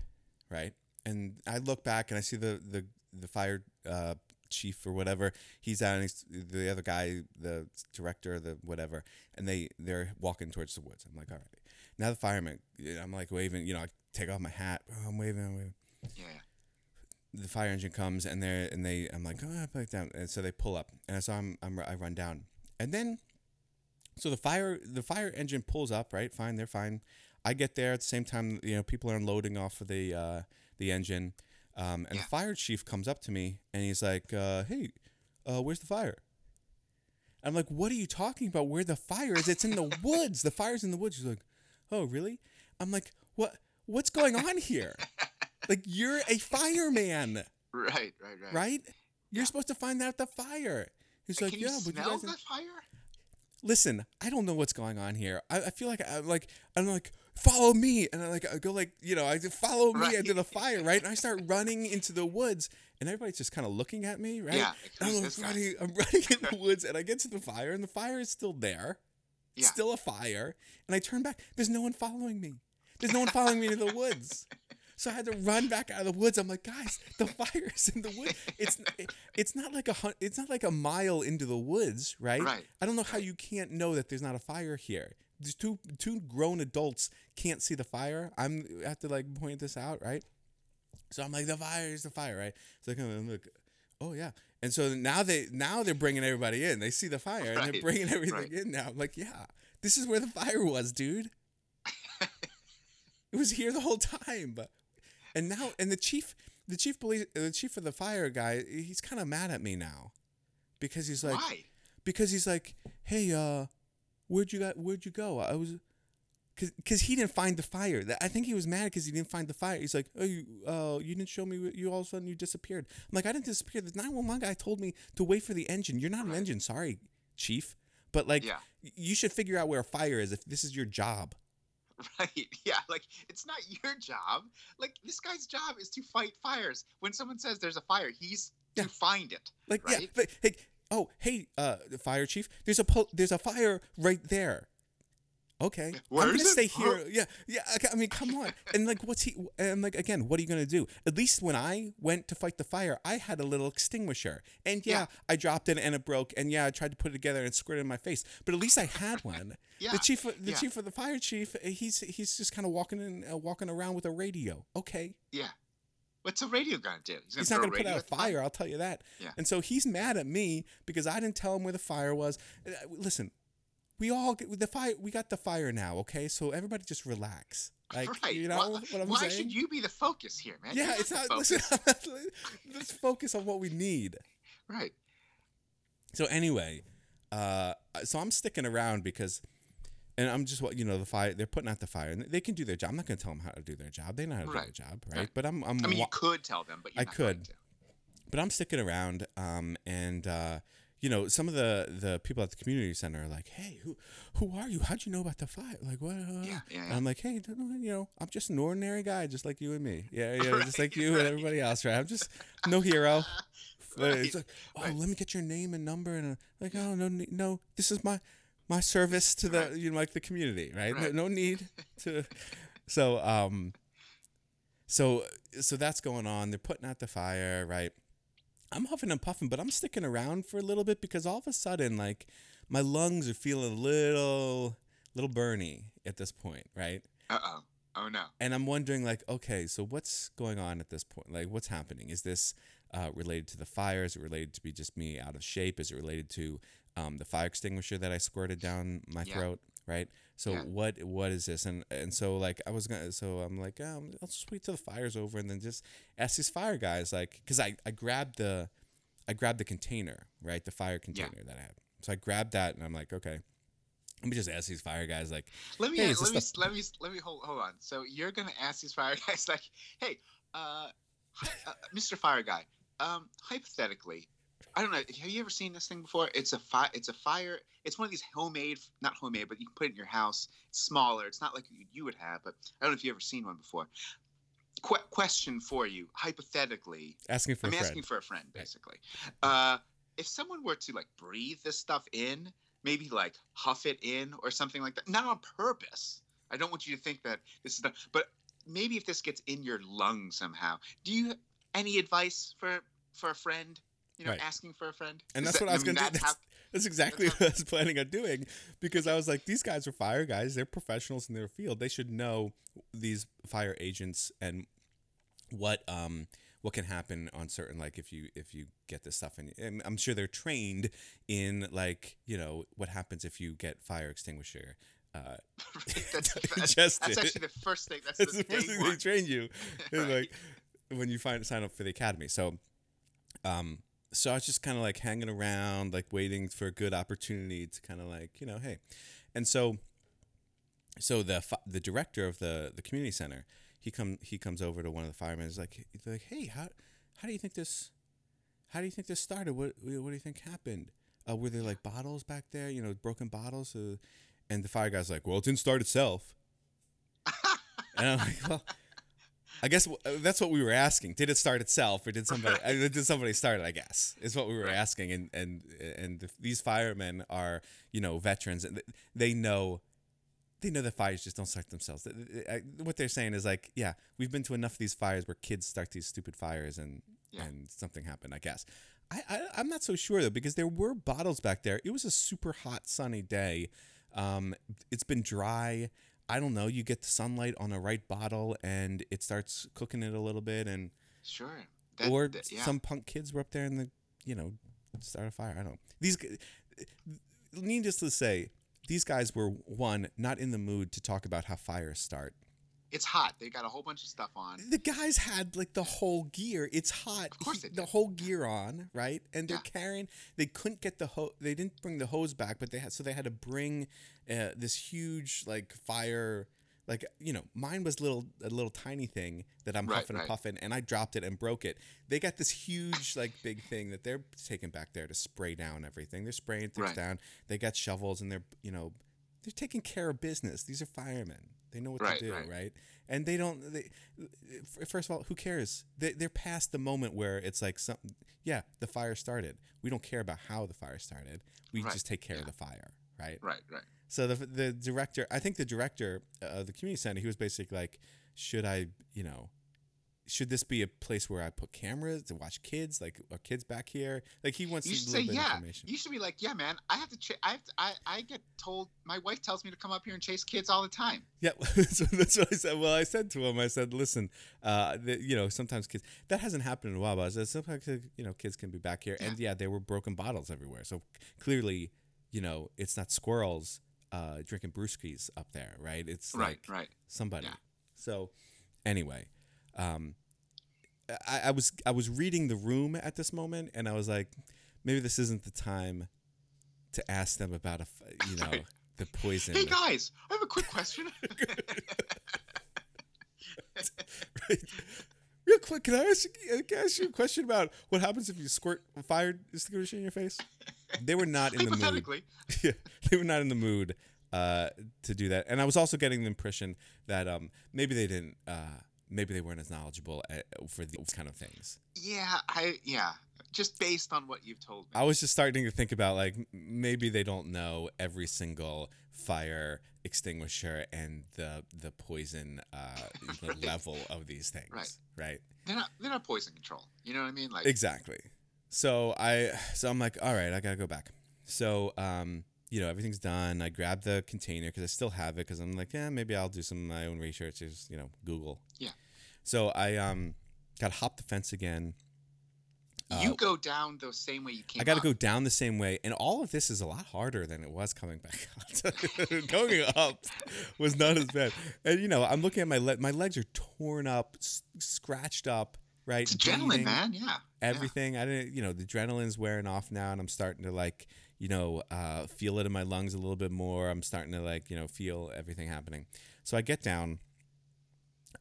S5: right? And I look back and I see the the the fire uh, chief or whatever. He's out, and he's, the other guy, the director, the whatever, and they they're walking towards the woods. I'm like, all right. Now the fireman, I'm like waving, you know, I take off my hat. Oh, I'm waving, I'm waving
S6: Yeah.
S5: the fire engine comes and they're and they I'm like oh back down and so they pull up and so I'm, I'm I run down and then so the fire the fire engine pulls up right fine they're fine I get there at the same time you know people are unloading off of the uh, the engine um, and
S6: Yeah.
S5: the fire chief comes up to me and he's like uh, hey uh, where's the fire I'm like what are you talking about where the fire is it's in the woods the fire's in the woods he's like oh really I'm like what what's going on here like you're a fireman
S6: Right. Right. Right.
S5: right? You're
S6: Yeah.
S5: supposed to find out the fire. He's
S6: Can
S5: like,
S6: you
S5: yeah, but you guys.
S6: the fire?
S5: Listen, I don't know what's going on here. I, I feel like I'm like I'm like follow me, and I like I go like you know I follow me
S6: Right.
S5: into the fire, right? And I start running into the woods, and everybody's just kind of looking at me, right?
S6: Yeah,
S5: And I'm
S6: guy?
S5: running, I'm running in the woods, and I get to the fire, and the fire is still there,
S6: Yeah.
S5: still a fire, and I turn back. There's no one following me. There's no one following me into the woods. So I had to run back out of the woods. I'm like, guys, the fire is in the woods. It's it's not like a it's not like a mile into the woods, right?
S6: Right,
S5: I don't know how you can't know that there's not a fire here. These two two grown adults can't see the fire. I'm I have to like point this out, right? So I'm like, the fire is the fire, right? So I come and look, oh yeah. And so now they now they're bringing everybody in. They see the fire and they're bringing everything
S6: right.
S5: in now. I'm like, yeah, this is where the fire was, dude. it was here the whole time. but And now, and the chief, the chief police, the chief of the fire guy, he's kind of mad at me now, because he's like,
S6: Why?
S5: because he's like, hey, uh, where'd you got, where'd you go? I was, cause, cause he didn't find the fire. That- I think he was mad because he didn't find the fire. He's like, oh, you, uh, you didn't show me. You all of a sudden you disappeared. I'm like, I didn't disappear. The 911 guy told me to wait for the engine. You're not an engine. Sorry, chief. But like,
S6: Yeah.
S5: you should figure out where a fire is if this is your job.
S6: Right. Yeah. Like it's not your job. Like this guy's job is to fight fires. When someone says there's a fire, he's
S5: Yeah.
S6: to find it.
S5: Like, yeah, but, hey, oh, hey, uh, fire chief, there's a po- there's a fire right there. Okay,
S6: Where
S5: I'm gonna stay
S6: Huh?
S5: here. Yeah, yeah. okay, I mean, come on. And like, what's he? And like, again, what are you gonna do? At least when I went to fight the fire, I had a little extinguisher, and yeah,
S6: Yeah.
S5: I dropped it and it broke, and yeah, I tried to put it together and squirt it in my face, but at least I had one.
S6: Yeah.
S5: The chief, of- the
S6: yeah.
S5: chief of the fire chief, he's he's just kind of walking in, uh, walking around with a radio. Okay,
S6: Yeah. What's a radio gonna do?
S5: He's not going to put out a fire, I'll tell you that.
S6: Yeah.
S5: And so he's mad at me because I didn't tell him where the fire was. Listen, we all get the fire. We got the fire now, okay? So everybody just relax. Like,
S6: right.
S5: you know
S6: Why-
S5: what I'm
S6: why
S5: saying?
S6: should you be the focus here, man?
S5: yeah, it's not.
S6: focus.
S5: Listen, let's focus on what we need.
S6: Right.
S5: So anyway, uh, so I'm sticking around because, and I'm just what you know the fire. They're putting out the fire, and they can do their job. I'm not going to tell them how to do their job. They know how to do their job, right?
S6: Right.
S5: But I'm, I'm
S6: I mean, you could tell them, but
S5: I could. but I'm sticking around. Um, and uh, you know, some of the the people at the community center are like, "Hey, who who are you? How'd you know about the fire? Like, what?" uh?"
S6: Yeah, yeah, yeah.
S5: I'm like, "Hey, don't you know, I'm just an ordinary guy, just like you and me. Yeah, yeah, just like you and everybody else, right? I'm just no hero." But it's like, oh,
S6: right.
S5: let me get your name and number, and uh, like, oh no, no, this is my my service to the you know like the community, right?
S6: Right.
S5: No, no need to. So um, so so that's going on. They're putting out the fire, right? I'm huffing and puffing, but I'm sticking around for a little bit because all of a sudden, like, my lungs are feeling a little little burny at this point, right?
S6: Uh oh. Oh no.
S5: and I'm wondering like, okay, so what's going on at this point? Like, what's happening? Is this uh, related to the fire? Is it related to be just me out of shape? Is it related to um, the fire extinguisher that I squirted down my
S6: Yeah.
S5: throat? Right. So
S6: Yeah.
S5: what what is this? And and so like I was gonna so I'm like um, I'll just wait till the fire's over and then just ask these fire guys like because I I grabbed the I grabbed the container right the fire container that I had. So I grabbed that and I'm like okay. Let me just ask these fire guys like
S6: Let me
S5: Hey,
S6: let
S5: this
S6: me let me let me hold hold on. So you're gonna ask these fire guys like, hey, uh, hi, uh Mr. Fire Guy, um, hypothetically, I don't know. Have you ever seen this thing before? It's a fire. It's a fire. It's one of these homemade, not homemade, but you can put it in your house. It's smaller. It's not like you, you would have, but I don't know if you've ever seen one before. Qu- question for you, hypothetically,
S5: asking for
S6: I'm
S5: a friend.
S6: asking for a friend, basically. Uh, if someone were to like breathe this stuff in, maybe like huff it in or something like that, not on purpose. I don't want you to think that this is not, but maybe if this gets in your lung somehow. Do you any advice for for a friend? You know,
S5: Right.
S6: asking for a friend.
S5: and that's
S6: that-
S5: what I was gonna do.
S6: that's
S5: That's, exactly
S6: that's
S5: what I was planning on doing because I was like, these guys are fire guys. They're professionals in their field. They should know these fire agents and what um what can happen on certain like if you if you get this stuff and, and I'm sure they're trained in like you know what happens if you get fire extinguisher. Uh,
S6: that's, that's, that's actually the first thing. That's,
S5: that's
S6: the,
S5: the first thing they train you.
S6: Right.
S5: Like when you find sign up for the academy. So, um, so I was just kind of like hanging around, like waiting for a good opportunity to kind of like you know, hey, and so, so the the director of the the community center, he come he comes over to one of the firemen. He's like, he's like, hey, how how do you think this, how do you think this started? What what do you think happened? Uh, were there like bottles back there? You know, broken bottles. Uh, and the fire guy's like, well, it didn't start itself. and I'm like, well. I guess uh, that's what we were asking. Did it start itself, or did somebody? uh, did somebody start it? I guess is what we were
S6: Right.
S5: asking. And and and these firemen are you know veterans, and they know they know that fires just don't start themselves. Th- th- I- What they're saying is like, yeah, we've been to enough of these fires where kids start these stupid fires, and
S6: Yeah.
S5: and something happened. I guess. I, I I'm not so sure though because there were bottles back there. It was a super hot sunny day. Um, it's been dry. I don't know. You get the sunlight on the right bottle, and it starts cooking it a little bit, and
S6: Sure. That-
S5: or
S6: that- yeah.
S5: some punk kids were up there and the you know start a fire. I don't know. These needless to say, these guys were one not in the mood to talk about how fires start.
S6: It's hot. They got a whole bunch of stuff on.
S5: The guys had like the whole gear. It's hot.
S6: Of course
S5: He- the whole gear on, right? And they're
S6: Yeah.
S5: carrying. They couldn't get the hose. They didn't bring the hose back, but they had so they had to bring uh, this huge like fire. Like you know, mine was little a little tiny thing that I'm
S6: Right,
S5: huffing and puffing, and I dropped it and broke it. They got this huge like big thing that they're taking back there to spray down everything. They're spraying things
S6: Right.
S5: down. They got shovels and they're you know they're taking care of business. These are firemen. They know what
S6: Right,
S5: to do,
S6: right.
S5: right? And they don't. They, first of all, who cares? They, they're past the moment where it's like something. Yeah, the fire started. We don't care about how the fire started. We
S6: Right,
S5: just take care of the fire, right?
S6: Right, right.
S5: So the the director, I think the director uh, of the community center, he was basically like, should I, you know, should this be a place where I put cameras to watch kids? Like, are kids back here? Like, he wants
S6: You should say yeah.
S5: information.
S6: You should be like, yeah, man. I have to. Ch- I have to. I, I get told. My wife tells me to come up here and chase kids all the time.
S5: Yeah, so that's what I said. Well, I said to him, I said, listen, uh, the, you know, sometimes kids that hasn't happened in a while, but I said sometimes you know kids can be back here, and yeah, there were broken bottles everywhere. So clearly, you know, it's not squirrels uh, drinking brewskis up there, right? It's
S6: Right,
S5: like
S6: right.
S5: somebody.
S6: Yeah.
S5: So anyway, um, I, I was I was reading the room at this moment, and I was like, maybe this isn't the time to ask them about a you know the poison.
S6: Hey guys, I have a quick question.
S5: right. Real quick, can I ask you, can I ask you a question about what happens if you squirt fire extinguisher in your face? They were not in the mood. Yeah, they were not in the mood uh, to do that. And I was also getting the impression that um, maybe they didn't, uh, maybe they weren't as knowledgeable at, for these kind of things.
S6: yeah, I yeah. Just based on what you've told me.
S5: I was just starting to think about like maybe they don't know every single fire extinguisher and the the poison uh, the
S6: Right.
S5: level of these things.
S6: Right.
S5: Right.
S6: they're not. They're not poison control. You know what I mean? Like
S5: Exactly. So I so I'm like, all right, I gotta go back. So um, you know, everything's done. I grab the container because I still have it because I'm like, yeah, maybe I'll do some of my own research. Just you know, Google.
S6: Yeah.
S5: So I um got to hop the fence again,
S6: you go down the same way you came.
S5: I got to go down the same way, and all of this is a lot harder than it was coming back. Going up was not as bad, and you know, I'm looking at my leg. My legs are torn up, s- scratched up. Right,
S6: It's adrenaline,
S5: bleeding,
S6: man. Yeah. yeah.
S5: Everything. I didn't. You know, the adrenaline's wearing off now, and I'm starting to like, you know, uh, feel it in my lungs a little bit more. I'm starting to like, you know, feel everything happening. So I get down.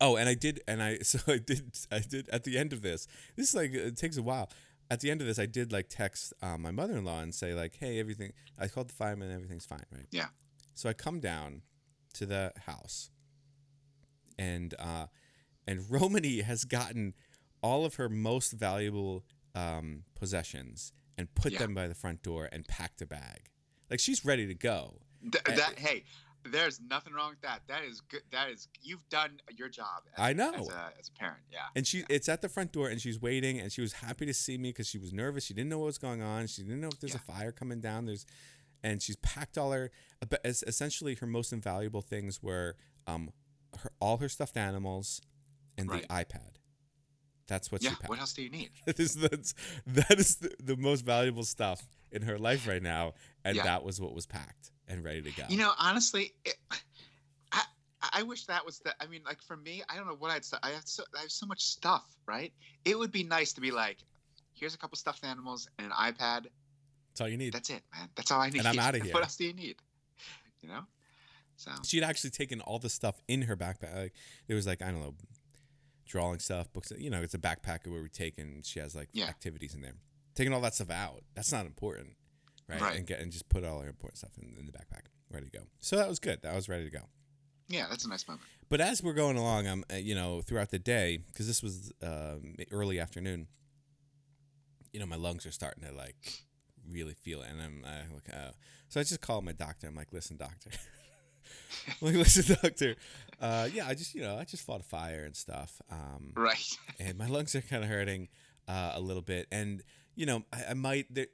S5: Oh, and I did, and I so I did, I did at the end of this. This is like it takes a while. At the end of this, I did like text um, my mother-in-law and say like, "Hey, everything." I called the fireman. Everything's fine, right?
S6: Yeah.
S5: So I come down to the house, and uh, and Romany has gotten all of her most valuable um, possessions and put
S6: Yeah.
S5: them by the front door and packed a bag. Like she's ready to go.
S6: Th-
S5: Uh,
S6: that hey, there's nothing wrong with that. That is good. That is you've done your job. As,
S5: I know.
S6: As a, as a parent, yeah.
S5: And she, it's at the front door, and she's waiting, and she was happy to see me because she was nervous. She didn't know what was going on. She didn't know if there's a fire coming down. There's, and she's packed all her, but essentially her most invaluable things were, um, her all her stuffed animals, and
S6: Right.
S5: the iPad. That's what
S6: Yeah.
S5: she packed.
S6: What else do you need?
S5: that is that's, that is the, the most valuable stuff in her life right now, and
S6: Yeah.
S5: that was what was packed and ready to go.
S6: You know, honestly, it, I I wish that was the. I mean, like for me, I don't know what I'd. I have so I have so much stuff, right? It would be nice to be like, here's a couple stuffed animals and an iPad.
S5: that's all you need.
S6: That's it, man. That's all I need.
S5: And I'm outta here.
S6: What else do you need? You know. So
S5: she'd actually taken all the stuff in her backpack. Like there was like I don't know, drawing stuff, books. You know, it's a backpacker where we take and she has like
S6: Yeah.
S5: activities in there. Taking all that stuff out. That's not important, right?
S6: Right.
S5: And get and just put all her important stuff in, in the backpack, ready to go. So that was good. That was ready to go.
S6: yeah, that's a nice moment.
S5: But as we're going along, I'm uh, you know throughout the day because this was um, early afternoon. You know, my lungs are starting to like really feel it, and I'm uh, like, uh, so I just called my doctor. I'm like, listen, doctor. Like, listen, doctor. Uh, yeah, I just you know I just fought a fire and stuff, um,
S6: Right.
S5: and my lungs are kind of hurting uh, a little bit, and you know I, I might there,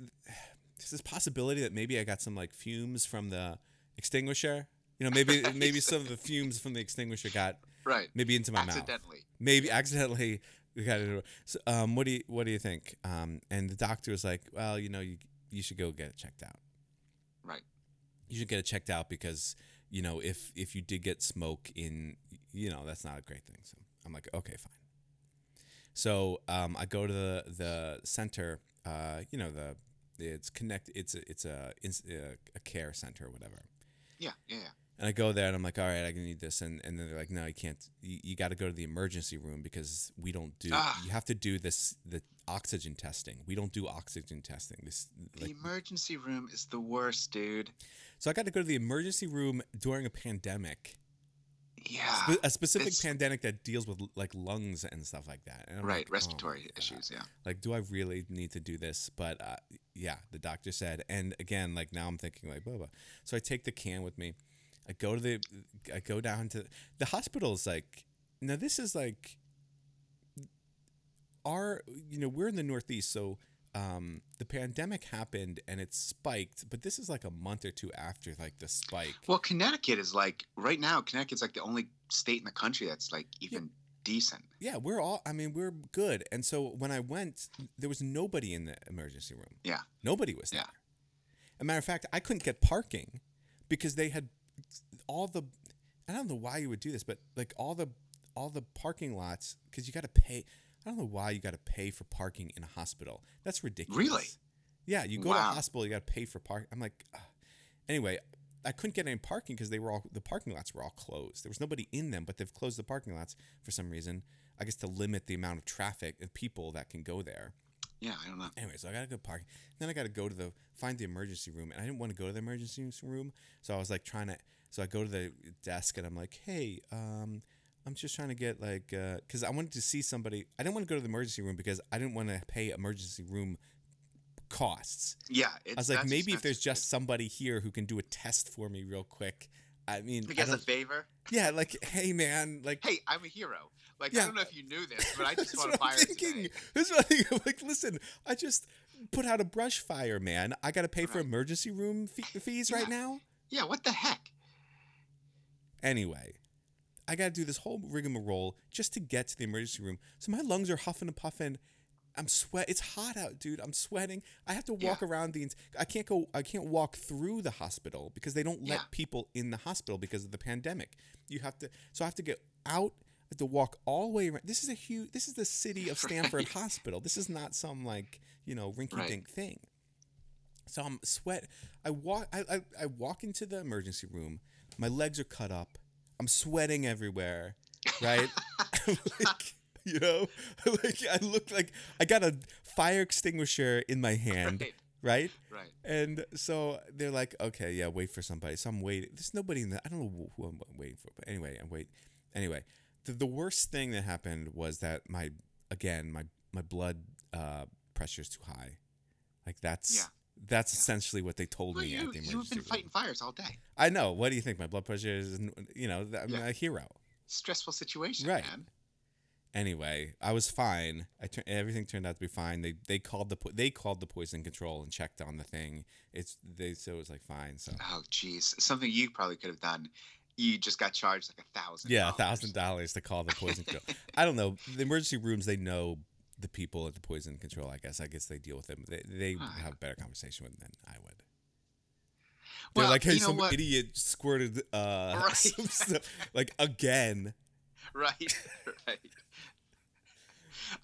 S5: there's this possibility that maybe I got some like fumes from the extinguisher. You know, maybe maybe some of the fumes from the extinguisher got
S6: Right.
S5: maybe into my mouth.
S6: Accidentally.
S5: Maybe accidentally we got it. So, um, what do you what do you think? Um, and the doctor was like, well, you know, you you should go get it checked out.
S6: Right.
S5: You should get it checked out because you know if if you did get smoke in, you know, that's not a great thing. So I'm like, okay, fine. So um, I go to the the center. Uh, you know the it's connect. It's a, it's a ins- uh, a care center or whatever.
S6: Yeah. Yeah. yeah.
S5: And I go there and I'm like, all right, I can need this. And, and then they're like, no, you can't. You, you got to go to the emergency room because we don't do.
S6: Ah.
S5: You have to do this the oxygen testing. We don't do oxygen testing. This
S6: The
S5: like,
S6: emergency room is the worst, dude.
S5: So I got to go to the emergency room during a pandemic,
S6: Yeah.
S5: A specific pandemic that deals with like lungs and stuff like that.
S6: Right.
S5: like, oh
S6: Respiratory
S5: God.
S6: issues. Yeah.
S5: Like, do I really need to do this? But uh, yeah, the doctor said. And again, like now I'm thinking like, blah blah. So I take the can with me. I go to the, I go down to the hospital. Is like, now this is like, our, you know, we're in the Northeast, so um, the pandemic happened and it spiked, but this is like a month or two after like the spike.
S6: Well, Connecticut is like right now. Connecticut's like the only state in the country that's like even decent.
S5: yeah, we're all. I mean, we're good. And so when I went, there was nobody in the emergency room.
S6: Yeah.
S5: Nobody was there.
S6: Yeah.
S5: As a matter of fact, I couldn't get parking because they had all the. I don't know why you would do this, but like all the all the parking lots because you got to pay. I don't know why you got to pay for parking in a hospital. That's ridiculous.
S6: Really?
S5: Yeah, you go to a hospital, you got to pay for parking. I'm like, ugh. anyway, I couldn't get any parking because they were all the parking lots were all closed. There was nobody in them, but they've closed the parking lots for some reason. I guess to limit the amount of traffic and people that can go there.
S6: Yeah, I don't know.
S5: Anyway, so I gotta go park. Then I gotta go to the find the emergency room, and I didn't want to go to the emergency room, so I was like trying to. So I go to the desk and I'm like, hey, um, I'm just trying to get like, uh, because I wanted to see somebody. I didn't want to go to the emergency room because I didn't want to pay emergency room costs.
S6: Yeah,
S5: I was like, maybe if there's just somebody here who can do a test for me real quick. I mean,
S6: as a favor.
S5: yeah, like, hey man, like,
S6: Hey, I'm a hero. Like
S5: Yeah.
S6: I don't know if you knew this, but I just
S5: That's
S6: want
S5: what
S6: to
S5: I'm
S6: fire
S5: thinking. That's what I'm thinking. Like, listen, I just put out a brush fire, man. I got to pay for emergency room fee- fees right now.
S6: Yeah, what the heck?
S5: Anyway, I got to do this whole rigmarole just to get to the emergency room. So my lungs are huffing and puffing. I'm sweat. It's hot out, dude. I'm sweating. I have to walk
S6: Yeah.
S5: around the. I can't go. I can't walk through the hospital because they don't let
S6: Yeah.
S5: people in the hospital because of the pandemic. You have to. So I have to get out. I have to walk all the way around. This is a huge. This is the city of Stamford
S6: Right.
S5: Hospital. This is not some like you know rinky dink thing. So I'm sweat. I walk. I, I I walk into the emergency room. My legs are cut up. I'm sweating everywhere. Right. like, you know, like I look like I got a fire extinguisher in my hand.
S6: Right.
S5: Right.
S6: Right.
S5: And so they're like, okay, yeah, wait for somebody. So I'm waiting. There's nobody in the. I don't know who I'm waiting for, but anyway, I'm wait. Anyway, the, the worst thing that happened was that my again my my blood uh, pressure is too high. Like that's
S6: Yeah.
S5: That's essentially what they told
S6: Well,
S5: me
S6: you,
S5: at the
S6: you've been
S5: room.
S6: fighting fires all day.
S5: I know. What do you think? My blood pressure is, you know, I'm
S6: Yeah.
S5: a hero.
S6: Stressful situation,
S5: Right.
S6: man.
S5: Anyway, I was fine. I tur- everything turned out to be fine. They they called the po- they called the poison control and checked on the thing. It's they so it was like fine. So
S6: Oh, geez, something you probably could have done. You just got charged like a thousand.
S5: yeah, a thousand dollars to call the poison control. I don't know. The emergency rooms they know the people at the poison control. I guess I guess they deal with them. They they
S6: Ah.
S5: have a better conversation with them than I would. They're
S6: Well,
S5: like, hey,
S6: you know
S5: some
S6: what?
S5: idiot squirted uh,
S6: Right.
S5: some stuff like again.
S6: Right, right.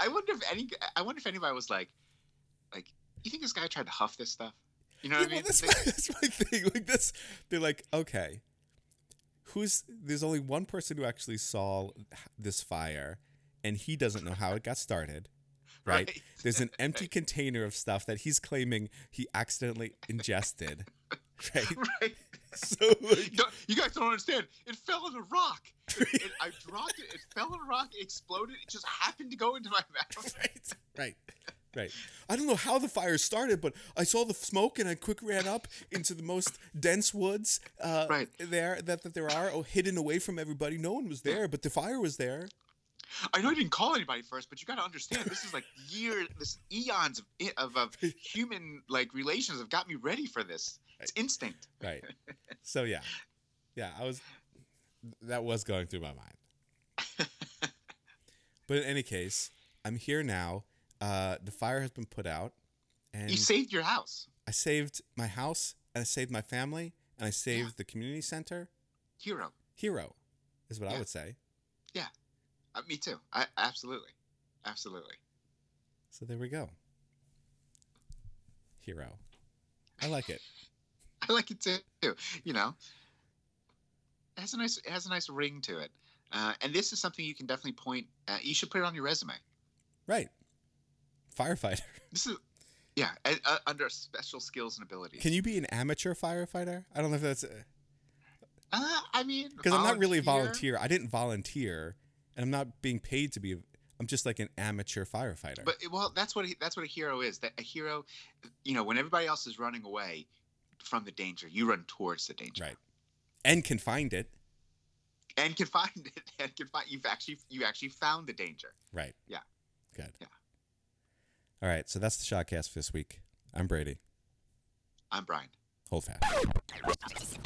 S6: I wonder if any. I wonder if anybody was like, like, you think this guy tried to huff this stuff? You know
S5: Yeah,
S6: what I
S5: well,
S6: mean?
S5: that's,
S6: They-
S5: my, that's my thing. Like this, they're like, okay, who's? There's only one person who actually saw this fire, and he doesn't know how it got started. Right?
S6: Right.
S5: There's an empty container of stuff that he's claiming he accidentally ingested. Right?
S6: right.
S5: So
S6: You,
S5: like,
S6: don't- you guys don't understand. It fell in a rock. It, I dropped it. It fell in a rock. It exploded. It just happened to go into my mouth.
S5: right, right, right. I don't know how the fire started, but I saw the smoke and I quick ran up into the most dense woods uh,
S6: Right.
S5: there that, that there are, oh, hidden away from everybody. No one was there, but the fire was there.
S6: I know I didn't call anybody first, but you got to understand this is like years, this eons of, of of human like relations have got me ready for this. It's instinct.
S5: Right. So yeah, yeah, I was. That was going through my mind. but in any case, I'm here now. Uh, the fire has been put out, and
S6: You saved your house,
S5: I saved my house, and I saved my family, and I saved the community center.
S6: hero.
S5: Hero, is what I would say.
S6: Uh, me too. I absolutely, absolutely.
S5: So there we go. Hero. I like it.
S6: I like it too. You know, it has a nice it has a nice ring to it. Uh, and this is something you can definitely point. Uh, you should put it on your resume.
S5: Right. Firefighter.
S6: This is, yeah, uh, uh, under special skills and abilities.
S5: Can you be an amateur firefighter? I don't know if that's
S6: Uh, I mean,
S5: because I'm not really a volunteer. I didn't volunteer, and I'm not being paid to be. I'm just like an amateur firefighter.
S6: But well, that's what he, that's what a hero is. That a hero, you know, when everybody else is running away from the danger, you run towards the danger.
S5: right. And can find it.
S6: And can find it. And can find. You've actually you actually found the danger.
S5: Right.
S6: Yeah.
S5: Good.
S6: Yeah.
S5: All right. So that's the Shodcast for this week. I'm Brady.
S6: I'm Brian.
S5: Hold fast.